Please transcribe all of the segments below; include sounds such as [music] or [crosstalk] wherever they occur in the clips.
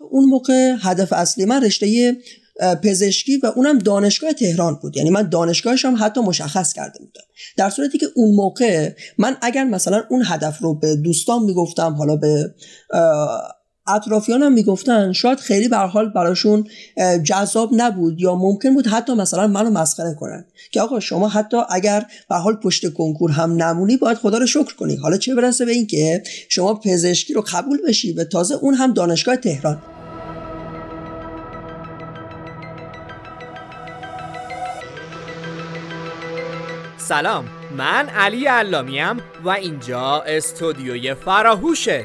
اون موقع هدف اصلی من رشته پزشکی و اونم دانشگاه تهران بود. یعنی من دانشگاهش هم حتی مشخص کرده بودم. در صورتی که اون موقع من اگر مثلا اون هدف رو به دوستان می‌گفتم حالا به اطرافیانم می‌گفتن شاید خیلی به حال براشون جذاب نبود یا ممکن بود حتی مثلا منو مسخره کنن. که آقا شما حتی اگر به حال پشت کنکور هم نمونی باید خدا رو شکر کنی. حالا چه برسه به اینکه شما پزشکی رو قبول بشی و تازه اون هم دانشگاه تهران. سلام من علی علامیم و اینجا استودیوی فراهوشه.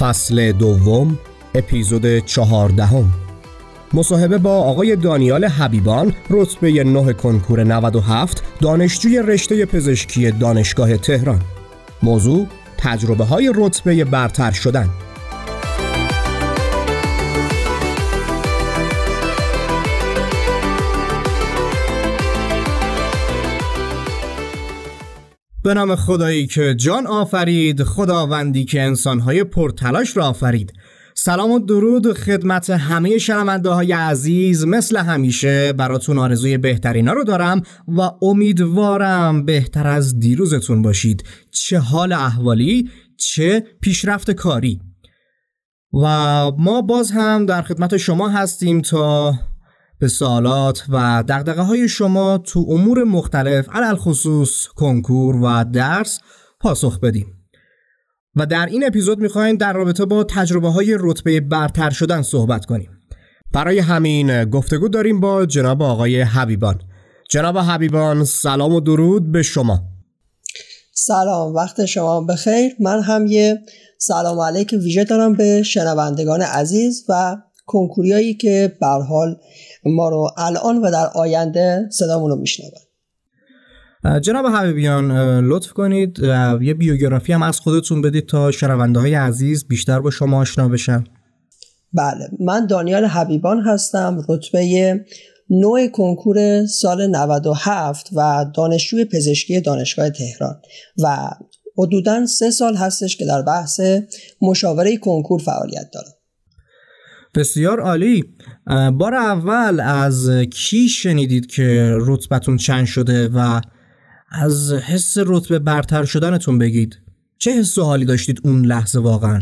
فصل دوم اپیزود چهاردهم. مصاحبه با آقای دانیال حبیبان رتبه نه کنکور 97 دانشجوی رشته پزشکی دانشگاه تهران. موضوع تجربه های رتبه برتر شدن. به نام خدایی که جان آفرید خداوندی که انسانهای پرتلاش را آفرید. سلام و درود خدمت همه شنونده های عزیز مثل همیشه براتون آرزوی بهترینا رو دارم و امیدوارم بهتر از دیروزتون باشید. چه حال احوالی چه پیشرفت کاری. و ما باز هم در خدمت شما هستیم تا به سوالات و دقدقه های شما تو امور مختلف علل خصوص کنکور و درس پاسخ بدیم. و در این اپیزود می‌خوایم در رابطه با تجربه های رتبه برتر شدن صحبت کنیم. برای همین گفتگو داریم با جناب آقای حبیبان. جناب حبیبان سلام و درود به شما. سلام وقت شما بخیر. من هم یه سلام علیک ویژه دارم به شنوندگان عزیز و کنکوریایی که به حال ما رو الان و در آینده صدامون رو میشنون جناب حبیبیان لطف کنید. یه بیوگرافی هم از خودتون بدید تا شنونده های عزیز بیشتر با شما آشنا بشن. بله من دانیال حبیبان هستم رتبه نوع کنکور سال 97 و دانشجوی پزشکی دانشگاه تهران و حدودا سه سال هستش که در بحث مشاوره کنکور فعالیت دارم. بسیار عالی. بار اول از کی شنیدید که رتبتون چند شده و از حس رتبه برتر شدنتون بگید؟ چه حس و حالی داشتید اون لحظه واقعا؟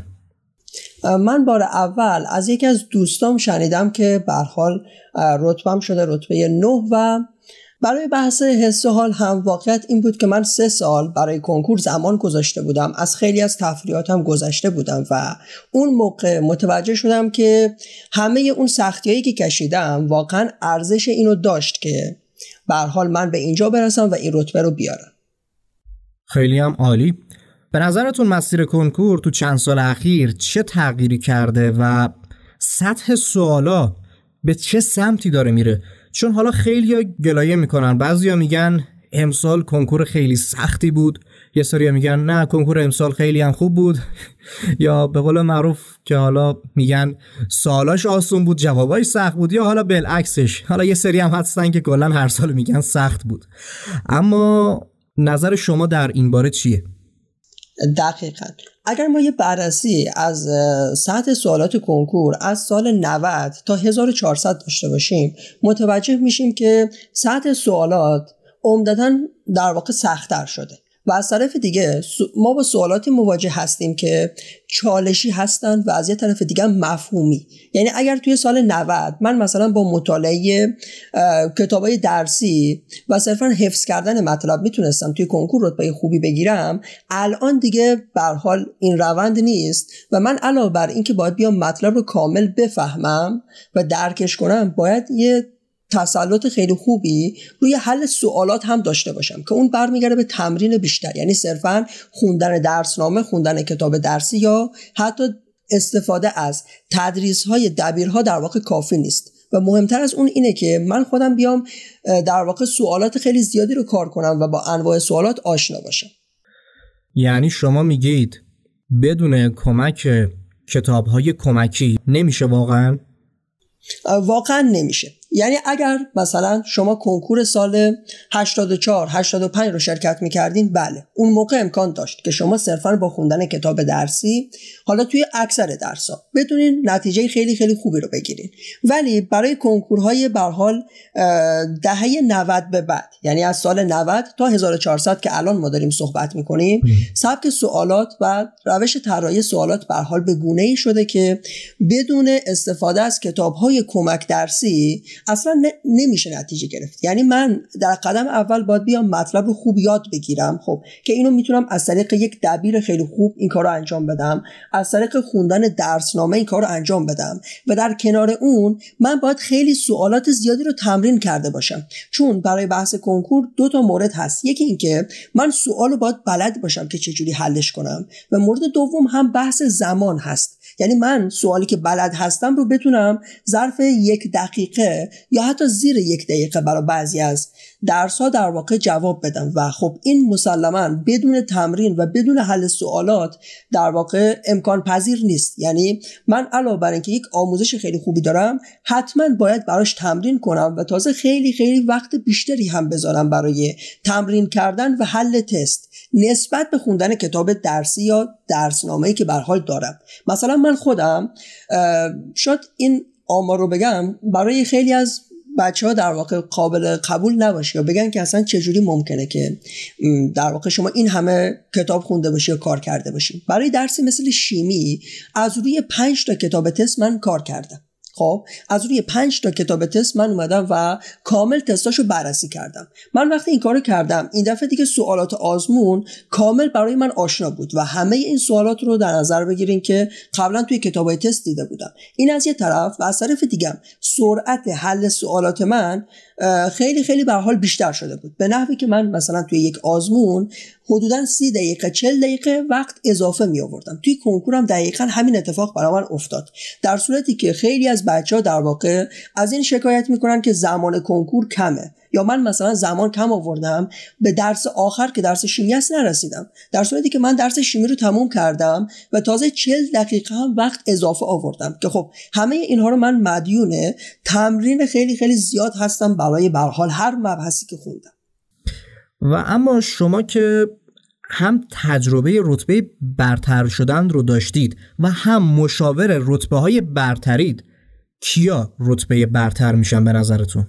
من بار اول از یکی از دوستام شنیدم که برحال رتبم شده رتبه 9 و برای بحث حس و حال هم واقعیت این بود که من سه سال برای کنکور زمان گذاشته بودم. از خیلی از تفریحاتم گذشته بودم و اون موقع متوجه شدم که همه اون سختیایی که کشیدم واقعا ارزش اینو داشت که به حال من به اینجا برسم و این رتبه رو بیارم. خیلی هم عالی. به نظرتون مسیر کنکور تو چند سال اخیر چه تغییری کرده و سطح سوالا به چه سمتی داره میره؟ چون حالا خیلی گلایه می‌کنن. بعضیا میگن امسال کنکور خیلی سختی بود. یه سری میگن نه کنکور امسال خیلی هم خوب بود. [laughs] یا به قول معروف که حالا میگن سالاش آسون بود جوابای سخت بود یا حالا بالعکسش. حالا یه سری هم هستن که کلا هر سال میگن سخت بود. اما نظر شما در این باره چیه؟ دقیقا. اگر ما یه بررسی از سطح سوالات کنکور از سال 90 تا 1400 داشته باشیم متوجه میشیم که سطح سوالات عمدتا در واقع سختتر شده. و از طرف دیگه ما با سوالاتی مواجه هستیم که چالشی هستن و از یه طرف دیگه مفهومی. یعنی اگر توی سال 90 من مثلا با مطالعه کتابای درسی و صرفا حفظ کردن مطلب می‌تونستم توی کنکور رتبه خوبی بگیرم الان دیگه به حال این روند نیست و من علاوه بر اینکه باید بیام مطلب رو کامل بفهمم و درکش کنم باید یه تسلط خیلی خوبی روی حل سوالات هم داشته باشم که اون برمیگرده به تمرین بیشتر. یعنی صرفا خوندن درسنامه خوندن کتاب درسی یا حتی استفاده از تدریس های دبیرها در واقع کافی نیست. و مهمتر از اون اینه که من خودم بیام در واقع سوالات خیلی زیادی رو کار کنم و با انواع سوالات آشنا باشم. یعنی شما میگید بدون کمک کتاب های کمکی نمیشه واقعا؟ واقعا نمیشه. یعنی اگر مثلا شما کنکور سال 84 85 رو شرکت می‌کردین بله. اون موقع امکان داشت که شما صرفا با خوندن کتاب درسی حالا توی اکثر درسا بدونین نتیجه خیلی خیلی خوبی رو بگیرین. ولی برای کنکورهای به حال دهه 90 به بعد یعنی از سال 90 تا 1400 که الان ما داریم صحبت می‌کنیم سبک سوالات و روش طراحی سوالات به حال به گونه ای شده که بدون استفاده از کتابهای کمک درسی اصلا نمیشه نتیجه گرفت. یعنی من در قدم اول باید بیام مطلب رو خوب یاد بگیرم خب. که اینو می‌تونم از طریق یک دبیر خیلی خوب این کار رو انجام بدم. از طریق خوندن درسنامه این کار رو انجام بدم. و در کنار اون من باید خیلی سوالات زیادی رو تمرین کرده باشم. چون برای بحث کنکور دو تا مورد هست. یکی اینکه من سوال رو باید بلد باشم که چجوری حلش کنم. و مورد دوم هم بحث زمان هست. یعنی من سوالی که بلد هستم رو بتونم ظرف یک دقیقه یا حتی زیر یک دقیقه برای بعضی از درس ها در واقع جواب بدم. و خب این مسلما بدون تمرین و بدون حل سوالات در واقع امکان پذیر نیست. یعنی من علاوه بر اینکه یک آموزش خیلی خوبی دارم حتما باید براش تمرین کنم و تازه خیلی خیلی وقت بیشتری هم بذارم برای تمرین کردن و حل تست. نسبت به خوندن کتاب درسی یا درسنامه‌ای که به حال دارم. مثلا من خودم شاید این آمار رو بگم برای خیلی از بچه ها در واقع قابل قبول نباشه یا بگن که اصلا چجوری ممکنه که در واقع شما این همه کتاب خونده باشی یا کار کرده باشی. برای درسی مثل شیمی از روی پنج تا کتاب تست من کار کردم. خب از روی پنج تا کتاب تست من اومدم و کامل تستاشو بررسی کردم. من وقتی این کارو کردم این دفعه دیگه سوالات آزمون کامل برای من آشنا بود و همه این سوالات رو در نظر بگیریم که قبلا توی کتابای تست دیده بودم. این از یه طرف و از طرف دیگه سرعت حل سوالات من خیلی خیلی به حال بیشتر شده بود. به نحوی که من مثلا توی یک آزمون حدودا سی دقیقه چل دقیقه وقت اضافه می آوردم توی کنکورم دقیقا همین اتفاق برای من افتاد. در صورتی که خیلی از بچه ها در واقع از این شکایت می‌کنن که زمان کنکور کمه. یا من مثلا زمان کم آوردم به درس آخر که درس شیمی است نرسیدم در صورتی که من درس شیمی رو تموم کردم و تازه چل دقیقه هم وقت اضافه آوردم که خب همه اینها رو من مدیون تمرین خیلی خیلی زیاد هستم برای برحال هر مبحثی که خوندم و اما شما که هم تجربه رتبه برتر شدن رو داشتید و هم مشاور رتبه های برترید کیا رتبه برتر میشن به نظرتون؟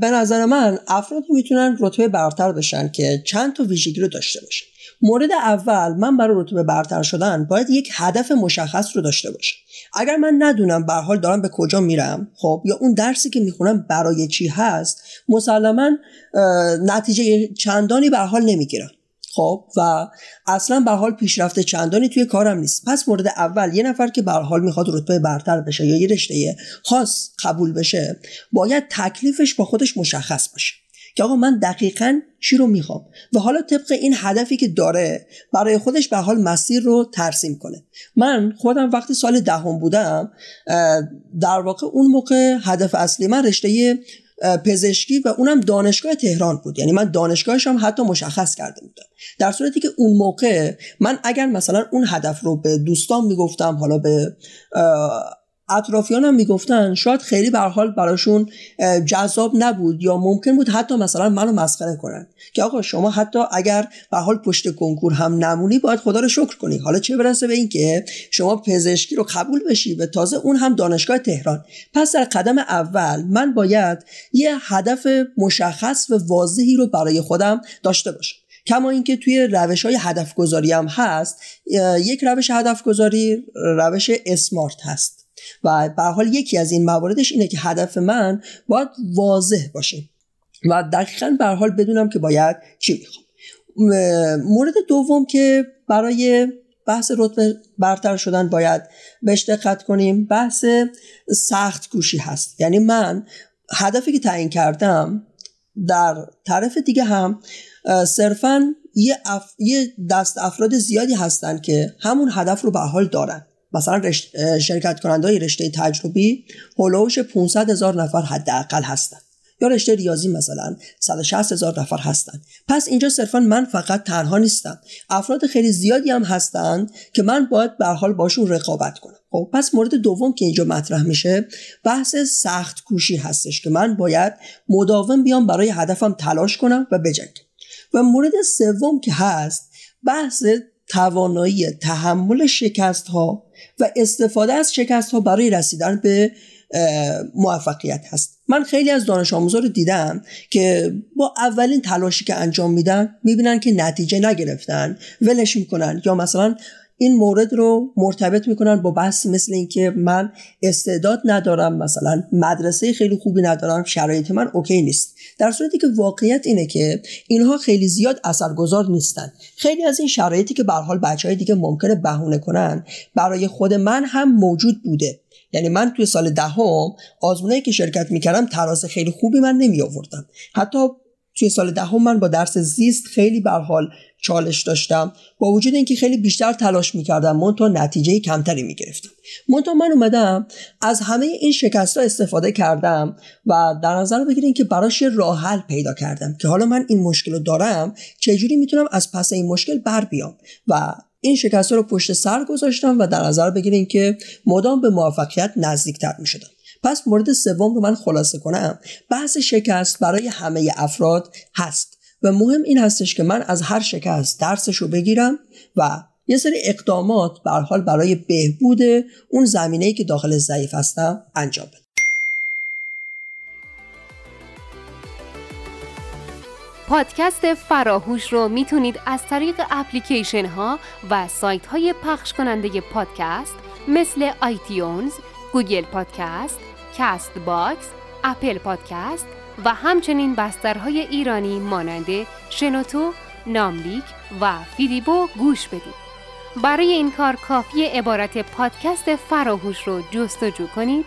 به نظر من افرادی می‌تونن رتبه برتر بشن که چند تا ویژگی رو داشته باشن. مورد اول من برای رتبه برتر شدن باید یک هدف مشخص رو داشته باشم. اگر من ندونم به حال دارم به کجا میرم خب یا اون درسی که می‌خونم برای چی هست مسلما نتیجه چندانی به حال نمی‌گیرم. خب و اصلا به حال پیشرفته چندانی توی کارم نیست. پس مورد اول یه نفر که به حال می‌خواد رتبه برتر بشه یا یه رشته خاص قبول بشه باید تکلیفش با خودش مشخص باشه که آقا من دقیقا چی رو می‌خوام؟ و حالا طبق این هدفی که داره برای خودش به حال مسیر رو ترسیم کنه. من خودم وقتی سال دهم بودم در واقع اون موقع هدف اصلی من رشته پزشکی و اونم دانشگاه تهران بود. یعنی من دانشگاهش هم حتی مشخص کرده بودم. در صورتی که اون موقع من اگر مثلا اون هدف رو به دوستان می‌گفتم حالا به اطرافیانم می‌گفتن شاید خیلی به حال براشون جذاب نبود یا ممکن بود حتی مثلا منو مسخره کنن. که آقا شما حتی اگر به حال پشت کنکور هم نمونی باید خدا رو شکر کنی. حالا چه برسه به اینکه شما پزشکی رو قبول بشی و تازه اون هم دانشگاه تهران. پس در قدم اول من باید یه هدف مشخص و واضحی رو برای خودم داشته باشم. کما اینکه توی روش های هدف گذاری هم هست یک روش هدف گذاری روش اسمارت هست. و به حال یکی از این مواردش اینه که هدف من باید واضح باشه و دقیقا به حال بدونم که باید چی می‌خوام مورد دوم که برای بحث رتبه برتر شدن باید بهش دقت کنیم بحث سخت کوشی هست. یعنی من هدفی که تعیین کردم در طرف دیگه هم صرفا یه, یه دست افراد زیادی هستن که همون هدف رو به حال دارن. مثلا شرکت کننده رشته تجربی هلوش 500 هزار نفر حداقل هستن. یا رشته ریاضی مثلا 160 هزار نفر هستن. پس اینجا صرفا من فقط تنها نیستم. افراد خیلی زیادی هم هستن که من باید به حال باشون رقابت کنم. خب پس مورد دوم که اینجا مطرح میشه بحث سخت کوشی هستش که من باید مداوم بیام برای هدفم تلاش کنم و بجنگم. و مورد سوم که هست بحث توانایی تحمل شکست ها و استفاده از شکست ها برای رسیدن به موفقیت هست. من خیلی از دانش آموزا رو دیدم که با اولین تلاشی که انجام میدن می‌بینن که نتیجه نگرفتن ولش می‌کنن. یا مثلا این مورد رو مرتبط می‌کنن با بحث مثل اینکه من استعداد ندارم مثلا مدرسه خیلی خوبی ندارم شرایط من اوکی نیست. در صورتی که واقعیت اینه که اینها خیلی زیاد اثرگذار نیستن. خیلی از این شرایطی که به حال بچه های دیگه ممکنه بهونه کنن برای خود من هم موجود بوده. یعنی من توی سال دهم ده که شرکت می‌کردم تراس خیلی خوبی من نمی آوردم حتی توی سال دهم من با درس زیست خیلی بر حال چالش داشتم. با وجود اینکه خیلی بیشتر تلاش می‌کردم من تا نتیجه کمتری می‌گرفتم. منتها من اومدم از همه این شکست ها استفاده کردم و در نظر بگیرین که براش راه حل پیدا کردم که حالا من این مشکل رو دارم چجوری می‌تونم از پس این مشکل بر بیام؟ و این شکست رو پشت سر گذاشتم و در نظر بگیرین که مدام به موفقیت نزدیکتر می شدم. پس مورد سوم رو من خلاصه کنم. بحث شکست برای همه افراد هست و مهم این هستش که من از هر شکست درسش رو بگیرم و یه سری اقدامات به حال برای بهبود اون زمینه‌ای که داخل ضعیف هستم انجام بدم. پادکست فراهوش رو می‌تونید از طریق اپلیکیشن ها و سایت های پخش کننده پادکست مثل iTunes، Google Podcast، Castbox، Apple Podcast و همچنین بسترهای ایرانی مانند شنوتو، نملیک و فیدیبو گوش بدید. برای این کار کافیه عبارت پادکست فراهوش رو جستجو کنید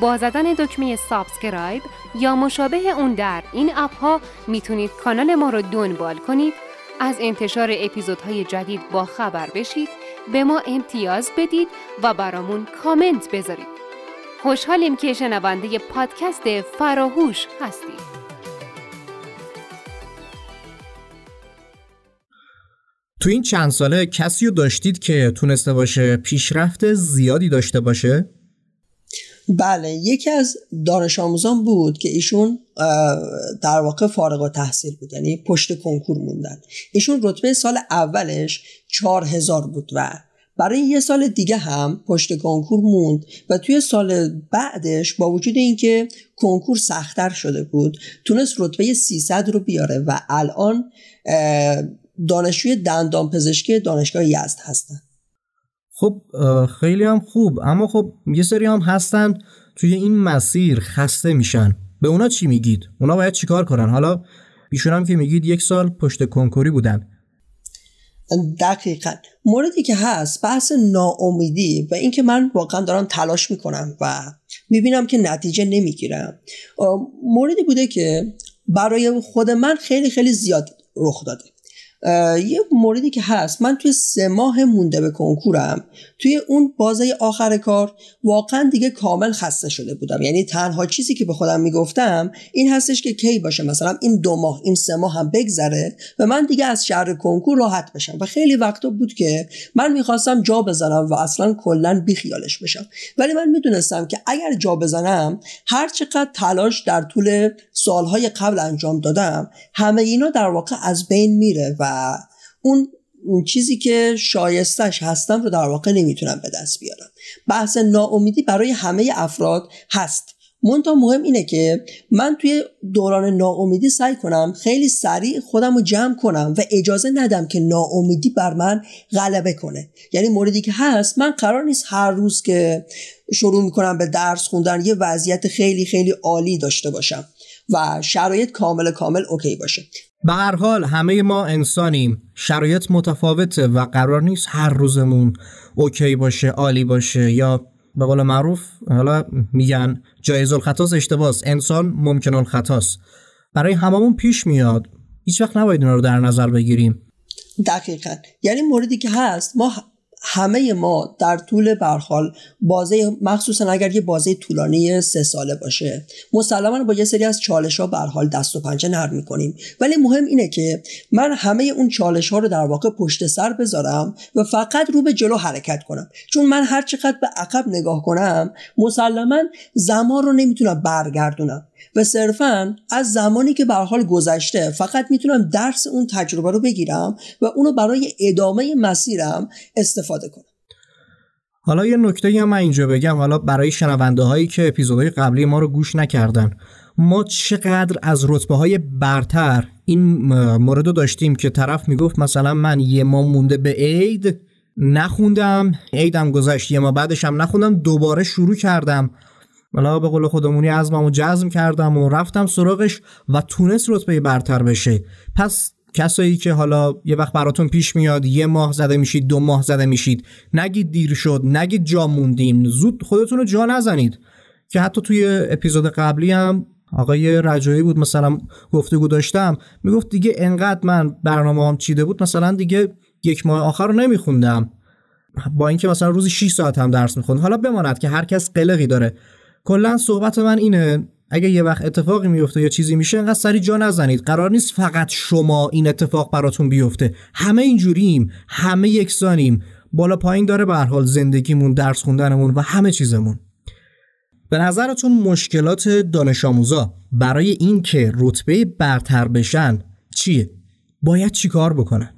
با زدن دکمه subscribe یا مشابه اون در این اپ ها می‌تونید کانال ما رو دنبال کنید از انتشار اپیزودهای جدید با خبر بشید به ما امتیاز بدید و برامون کامنت بذارید خوشحالیم که شنونده پادکست فراهوش هستید تو این چند ساله کسی رو داشتید که تونسته باشه پیشرفت زیادی داشته باشه؟ بله یکی از دانش آموزان بود که ایشون در واقع فارغ و تحصیل بود یعنی پشت کنکور موندن ایشون رتبه سال اولش چهار هزار بود و برای یه سال دیگه هم پشت کنکور موند و توی سال بعدش با وجود اینکه کنکور سختتر شده بود تونست رتبه 300 رو بیاره و الان دانشجوی دندان پزشکی دانشگاه یزد هستن خب خیلی هم خوب اما خب یه سری هم هستن توی این مسیر خسته میشن به اونا چی میگید؟ اونا باید چیکار کنن؟ حالا ایشون هم که میگید یک سال پشت کنکوری بودن دقیقا. موردی که هست بحث ناامیدی و اینکه من واقعا دارم تلاش می‌کنم و می‌بینم که نتیجه نمی‌گیرم. موردی بوده که برای خود من خیلی خیلی زیاد رخ داده. یه موردی که هست. من توی سه ماه مونده به کنکورم. توی اون بازه آخر کار واقعا دیگه کامل خسته شده بودم. یعنی تنها چیزی که به خودم می‌گفتم این هستش که کی باشه. مثلا این دو ماه این سه ماه هم بگذره و من دیگه از شهر کنکور راحت بشم. و خیلی وقتا بود که من می‌خواستم جا بزنم و اصلا کلا بیخیالش بشم. ولی من می‌دونستم که اگر جا بزنم هر چقدر تلاش در طول سالهای قبل انجام دادم همه اینا در واقع از بین میره و اون چیزی که شایستش هستم رو در واقع نمی‌تونم به دست بیارم بحث ناامیدی برای همه افراد هست. منتها مهم اینه که من توی دوران ناامیدی سعی کنم خیلی سریع خودم رو جمع کنم و اجازه ندم که ناامیدی بر من غلبه کنه. یعنی موردی که هست من قرار نیست هر روز که شروع می‌کنم به درس خوندن یه وضعیت خیلی خیلی عالی داشته باشم و شرایط کامل کامل اوکی باشه. به هر حال همه ما انسانیم. شرایط متفاوته و قرار نیست هر روزمون اوکی باشه عالی باشه یا به قول معروف حالا میگن جایز الخطاست اشتباس انسان ممکن الخطاست. برای هممون پیش میاد. هیچ وقت نباید اینا رو در نظر بگیریم. دقیقا. یعنی موردی که هست ما همه ما در طول برحال بازه مخصوصا اگر یه بازه طولانی سه ساله باشه مسلما با یه سری از چالش ها برحال دست و پنجه نرم می‌کنیم. ولی مهم اینه که من همه اون چالش ها رو در واقع puşt سر بذارم و فقط رو به جلو حرکت کنم. چون من هر چقدر به عقب نگاه کنم مسلما زمان رو نمی‌تونم برگردونم. و صرفا از زمانی که به حال گذشته فقط می‌تونم درس اون تجربه رو بگیرم و اونو برای ادامه مسیرم استفاده کنم. حالا یه نکته هم من اینجا بگم. حالا برای شنونده هایی که اپیزودهای قبلی ما رو گوش نکردن. ما چقدر از رتبه های برتر این مورد رو داشتیم که طرف می‌گفت مثلا من یه ما مونده به عید نخوندم عیدم گذشت یه ما بعدش هم نخوندم دوباره شروع کردم. حالا به قول خودمونی ازممو جزم کردم و رفتم سراغش و تونست رتبه برتر بشه. پس کسایی که حالا یه وقت براتون پیش میاد یه ماه زده میشید دو ماه زده میشید نگید دیر شد نگید جا موندیم زود خودتون رو جا نزنید. که حتی توی اپیزود قبلی هم آقای رجایی بود مثلا گفتگو داشتم می‌گفت دیگه انقدر من برنامه هم چیده بود مثلا دیگه یک ماه آخر رو نمیخوندم. با اینکه مثلا روزی 6 ساعت هم درس می‌خوند حالا بماند که هر کس قلقی داره. کلا صحبت من اینه اگه یه وقت اتفاقی میفته یا چیزی میشه انقدر سری جا نزنید. قرار نیست فقط شما این اتفاق براتون بیفته. همه اینجوریم. همه یکسانیم. بالا پایین داره به حال زندگیمون درس خوندنمون و همه چیزمون. به نظرتون مشکلات دانش آموزا برای اینکه رتبه برتر بشن چیه؟ باید چیکار بکنن؟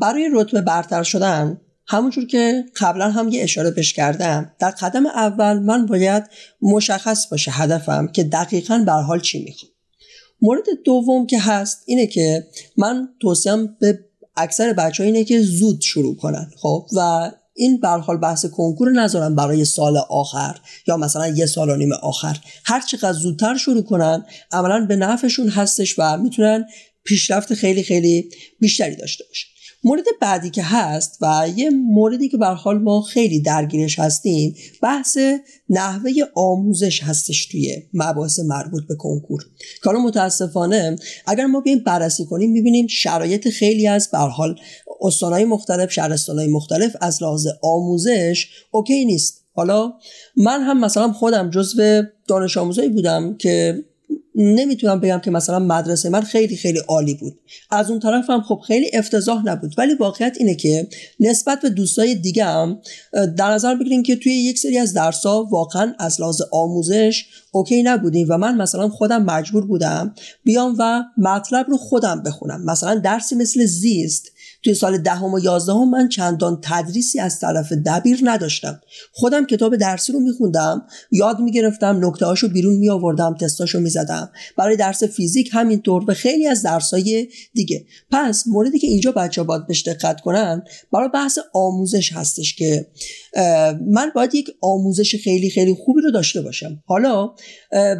برای رتبه برتر شدن همونجور که قبلا هم یه اشاره بش کردم در قدم اول من باید مشخص باشه هدفم که دقیقا بر حال چی می‌خوام. مورد دوم که هست اینه که من توصیم به اکثر بچه اینه که زود شروع کنن خب؟ و این به حال بحث کنکور نذارن برای سال آخر یا مثلا یه سال و نیم آخر. هر چقدر زودتر شروع کنن عملا به نفعشون هستش و می‌تونن پیشرفت خیلی خیلی بیشتری داشته باشن. مورد بعدی که هست و یه موردی که بر حال ما خیلی درگیرش هستیم بحث نحوه آموزش هستش توی مباحث مربوط به کنکور. کارو متاسفانه اگر ما بیایم بررسی کنیم می‌بینیم شرایط خیلی از بر حال استانهای مختلف شهرستانهای مختلف از لحاظ آموزش اوکی نیست. حالا من هم مثلا خودم جزو دانش آموزایی بودم که نمی‌تونم بگم که مثلا مدرسه من خیلی خیلی عالی بود. از اون طرف هم خب خیلی افتضاح نبود. ولی واقعیت اینه که نسبت به دوستای دیگه هم در نظر بگیریم که توی یک سری از درس ها واقعا از لحاظ آموزش اوکی نبودیم و من مثلا خودم مجبور بودم بیام و مطلب رو خودم بخونم. مثلا درسی مثل زیست توی سال دهم و یازدهم من چندان تدریسی از طرف دبیر نداشتم. خودم کتاب درسی رو میخوندم یاد می‌گرفتم نکته هاشو بیرون می آوردم تستاشو می‌زدم. برای درس فیزیک همینطور و خیلی از درسای دیگه. پس موردی که اینجا بچه باید بهش دقت کنن برای بحث آموزش هستش که من باید یک آموزش خیلی خیلی خوبی رو داشته باشم. حالا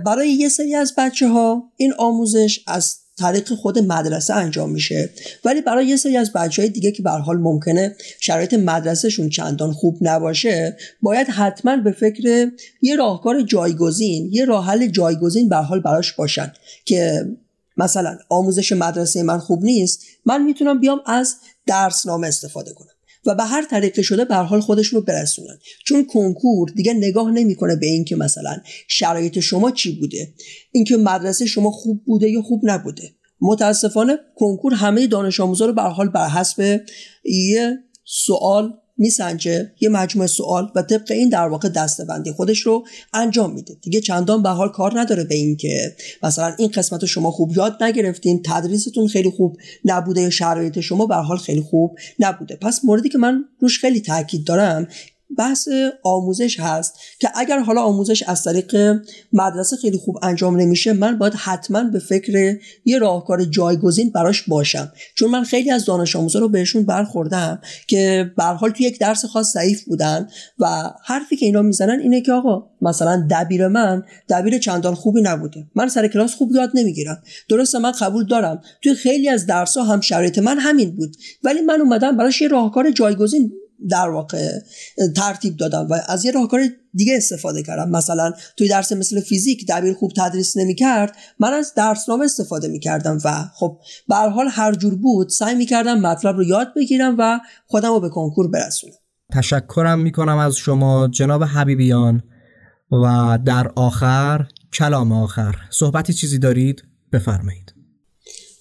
برای یه سری از بچه ها این آموزش از طریق خود مدرسه انجام میشه. ولی برای یه سری از بچه های دیگه که به حال ممکنه شرایط مدرسهشون چندان خوب نباشه باید حتما به فکر یه راهکار جایگزین یه راه حل جایگزین به حال براش باشن که مثلا آموزش مدرسه من خوب نیست من می‌تونم بیام از درسنامه استفاده کنم. و به هر طریقه شده به حال خودشون رو برسونن. چون کنکور دیگه نگاه نمی‌کنه به اینکه مثلا شرایط شما چی بوده. اینکه مدرسه شما خوب بوده یا خوب نبوده. متاسفانه کنکور همه دانش آموزا رو به حال بر حسب یه سوال میسنجه یه مجموعه سوال و طبق این در واقع دستبندی خودش رو انجام میده. دیگه چندان به حال کار نداره به این که مثلا این قسمت رو شما خوب یاد نگرفتین تدریستون خیلی خوب نبوده یا شرایط شما به حال خیلی خوب نبوده. پس موردی که من روش خیلی تاکید دارم بحث آموزش هست که اگر حالا آموزش از طریق مدرسه خیلی خوب انجام نمیشه من باید حتما به فکر یه راهکار جایگزین براش باشم. چون من خیلی از دانش آموزا رو بهشون برخوردم که به حال توی یک درس خاص ضعیف بودن و حرفی که اینا می‌زنن اینه که آقا مثلا دبیر من دبیر چندان خوبی نبوده. من سر کلاس خوب یاد نمی‌گیرم. درسته من قبول دارم. توی خیلی از درس ها هم شرایط من همین بود. ولی من اومدم براش یه راهکار جایگزین در واقع ترتیب دادم و از یه راهکار دیگه استفاده کردم. مثلا توی درس مثل فیزیک دبیر خوب تدریس نمی‌کرد من از درسنامه استفاده می‌کردم و خب به حال هر جور بود سعی می‌کردم مطلب رو یاد بگیرم و خودم رو به کنکور برسونم. تشکرم می‌کنم از شما جناب حبیبیان و در آخر کلام آخر. صحبتی چیزی دارید؟ بفرمایید.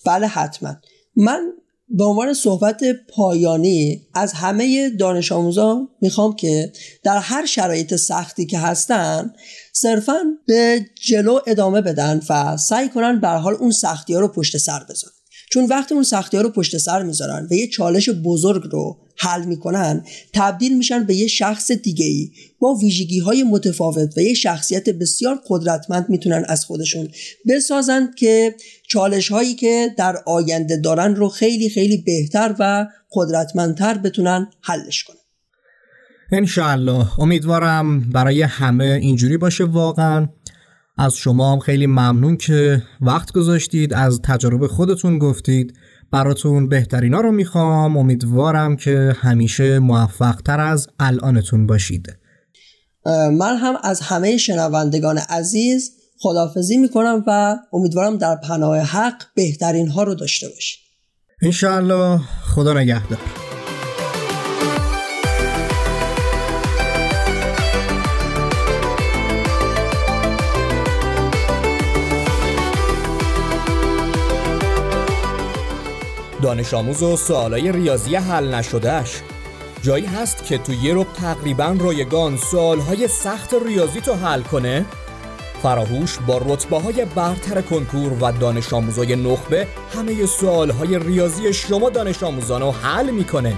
بله حتما. من به عنوان صحبت پایانی از همه دانش آموزان می‌خوام که در هر شرایط سختی که هستن صرفا به جلو ادامه بدن و سعی کنن به حال اون سختی ها رو پشت سر بذارن. چون وقتی اون سختی ها رو پشت سر می‌ذارن و یه چالش بزرگ رو حل می‌کنن تبدیل میشن به یه شخص دیگه ای با ویژگی های متفاوت و یه شخصیت بسیار قدرتمند می‌تونن از خودشون بسازند که چالش هایی که در آینده دارن رو خیلی خیلی بهتر و قدرتمندتر بتونن حلش کنن. انشاءالله. امیدوارم برای همه اینجوری باشه واقعا. از شما هم خیلی ممنون که وقت گذاشتید از تجربه خودتون گفتید. براتون بهترینا رو می‌خوام. امیدوارم که همیشه موفق تر از الانتون باشید. من هم از همه شنوندگان عزیز خدافزی می‌کنم و امیدوارم در پناه حق بهترین ها رو داشته باشید. انشاءالله خدا نگهدار. دانش آموز و سوالای ریاضی حل نشدهش جایی هست که تو یه رو تقریبا رایگان سوالهای سخت ریاضی تو حل کنه؟ فراهوش با رتبه های برتر کنکور و دانش آموزای نخبه همه سوالهای ریاضی شما دانش آموزان حل می‌کنه